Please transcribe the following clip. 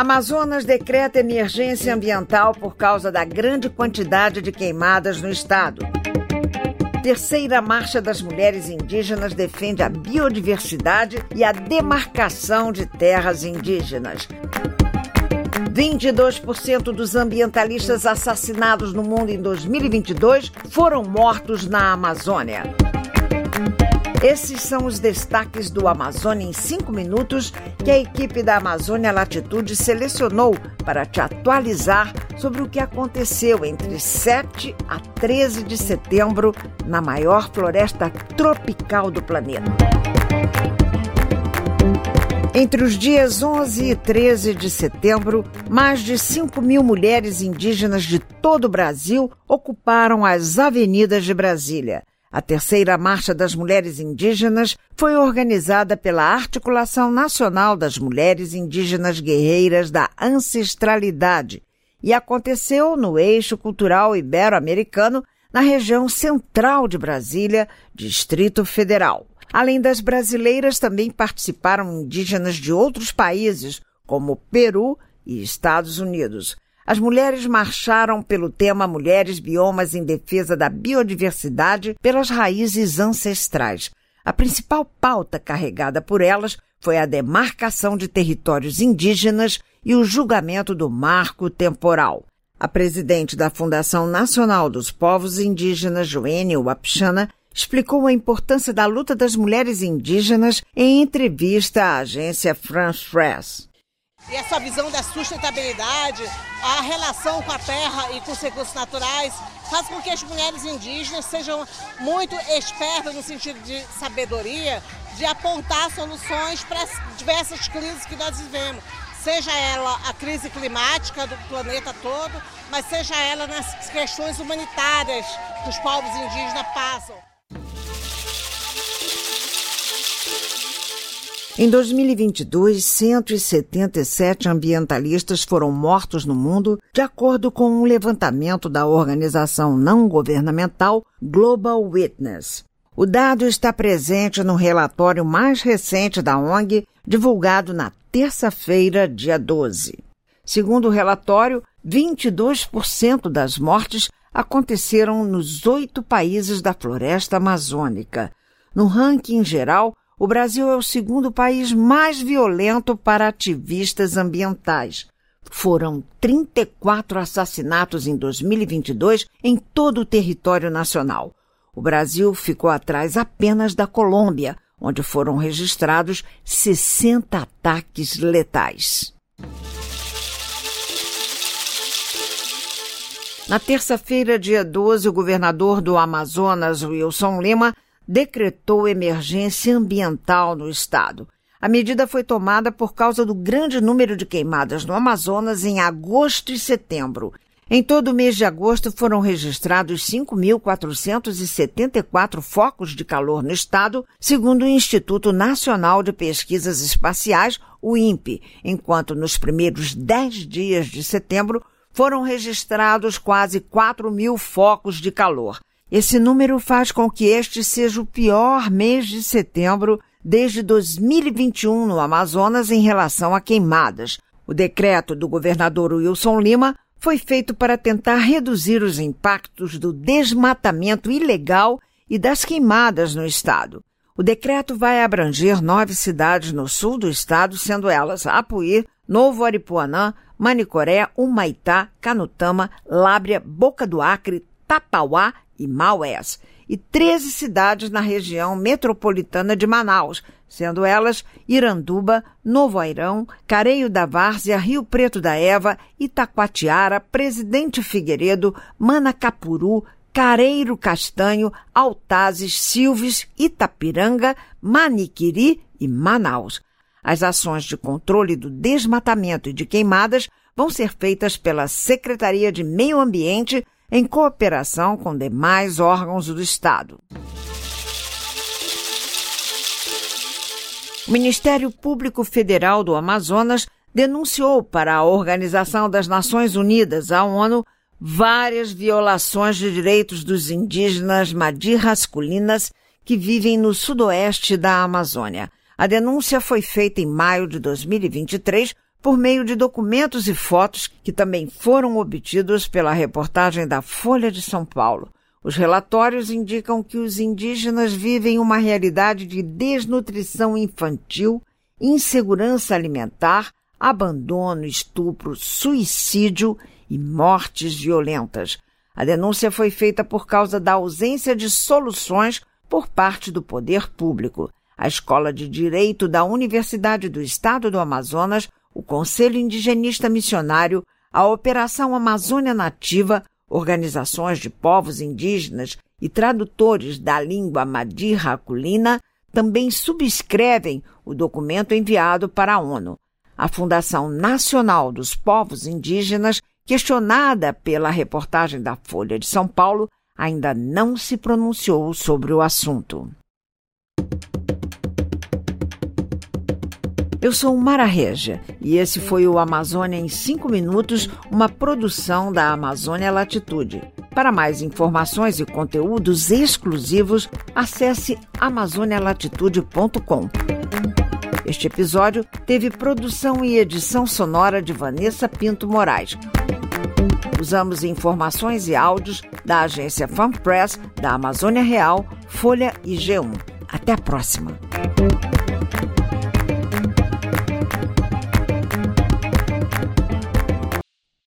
Amazonas decreta emergência ambiental por causa da grande quantidade de queimadas no estado. Terceira Marcha das Mulheres Indígenas defende a biodiversidade e a demarcação de terras indígenas. 22% dos ambientalistas assassinados no mundo em 2022 foram mortos na Amazônia. Esses são os destaques do Amazônia em 5 minutos que a equipe da Amazônia Latitude selecionou para te atualizar sobre o que aconteceu entre 7 a 13 de setembro na maior floresta tropical do planeta. Entre os dias 11 e 13 de setembro, mais de 5 mil mulheres indígenas de todo o Brasil ocuparam as avenidas de Brasília. A terceira Marcha das Mulheres Indígenas foi organizada pela Articulação Nacional das Mulheres Indígenas Guerreiras da Ancestralidade e aconteceu no eixo cultural ibero-americano, na região central de Brasília, Distrito Federal. Além das brasileiras, também participaram indígenas de outros países, como Peru e Estados Unidos. As mulheres marcharam pelo tema Mulheres Biomas em Defesa da Biodiversidade pelas raízes ancestrais. A principal pauta carregada por elas foi a demarcação de territórios indígenas e o julgamento do marco temporal. A presidente da Fundação Nacional dos Povos Indígenas, Joênia Wapchana, explicou a importância da luta das mulheres indígenas em entrevista à agência France Press. E essa visão da sustentabilidade, a relação com a terra e com os recursos naturais, faz com que as mulheres indígenas sejam muito espertas no sentido de sabedoria, de apontar soluções para as diversas crises que nós vivemos. Seja ela a crise climática do planeta todo, mas seja ela nas questões humanitárias que os povos indígenas passam. Em 2022, 177 ambientalistas foram mortos no mundo, de acordo com um levantamento da organização não governamental Global Witness. O dado está presente no relatório mais recente da ONG, divulgado na terça-feira, dia 12. Segundo o relatório, 22% das mortes aconteceram nos oito países da floresta amazônica. No ranking geral, o Brasil é o segundo país mais violento para ativistas ambientais. Foram 34 assassinatos em 2022 em todo o território nacional. O Brasil ficou atrás apenas da Colômbia, onde foram registrados 60 ataques letais. Na terça-feira, dia 12, o governador do Amazonas, Wilson Lima, decretou emergência ambiental no estado. A medida foi tomada por causa do grande número de queimadas no Amazonas em agosto e setembro. Em todo o mês de agosto foram registrados 5.474 focos de calor no estado, segundo o Instituto Nacional de Pesquisas Espaciais, o INPE, enquanto nos primeiros 10 dias de setembro foram registrados quase 4 mil focos de calor. Esse número faz com que este seja o pior mês de setembro desde 2021 no Amazonas em relação a queimadas. O decreto do governador Wilson Lima foi feito para tentar reduzir os impactos do desmatamento ilegal e das queimadas no estado. O decreto vai abranger nove cidades no sul do estado, sendo elas Apuí, Novo Aripuanã, Manicoré, Humaitá, Canutama, Lábria, Boca do Acre, Tapauá e Maués, e 13 cidades na região metropolitana de Manaus, sendo elas Iranduba, Novo Airão, Careio da Várzea, Rio Preto da Eva, Itacoatiara, Presidente Figueiredo, Manacapuru, Careiro Castanho, Altazes, Silves, Itapiranga, Maniquiri e Manaus. As ações de controle do desmatamento e de queimadas vão ser feitas pela Secretaria de Meio Ambiente em cooperação com demais órgãos do Estado. O Ministério Público Federal do Amazonas denunciou para a Organização das Nações Unidas, a ONU, várias violações de direitos dos indígenas madirrasculinas que vivem no sudoeste da Amazônia. A denúncia foi feita em maio de 2023 por meio de documentos e fotos que também foram obtidos pela reportagem da Folha de São Paulo. Os relatórios indicam que os indígenas vivem uma realidade de desnutrição infantil, insegurança alimentar, abandono, estupro, suicídio e mortes violentas. A denúncia foi feita por causa da ausência de soluções por parte do poder público. A Escola de Direito da Universidade do Estado do Amazonas, o Conselho Indigenista Missionário, a Operação Amazônia Nativa, organizações de povos indígenas e tradutores da língua Madi-Raculina também subscrevem o documento enviado para a ONU. A Fundação Nacional dos Povos Indígenas, questionada pela reportagem da Folha de São Paulo, ainda não se pronunciou sobre o assunto. Eu sou Mara Regia e esse foi o Amazônia em 5 Minutos, uma produção da Amazônia Latitude. Para mais informações e conteúdos exclusivos, acesse amazonialatitude.com. Este episódio teve produção e edição sonora de Vanessa Pinto Moraes. Usamos informações e áudios da agência FanPress, da Amazônia Real, Folha e G1. Até a próxima!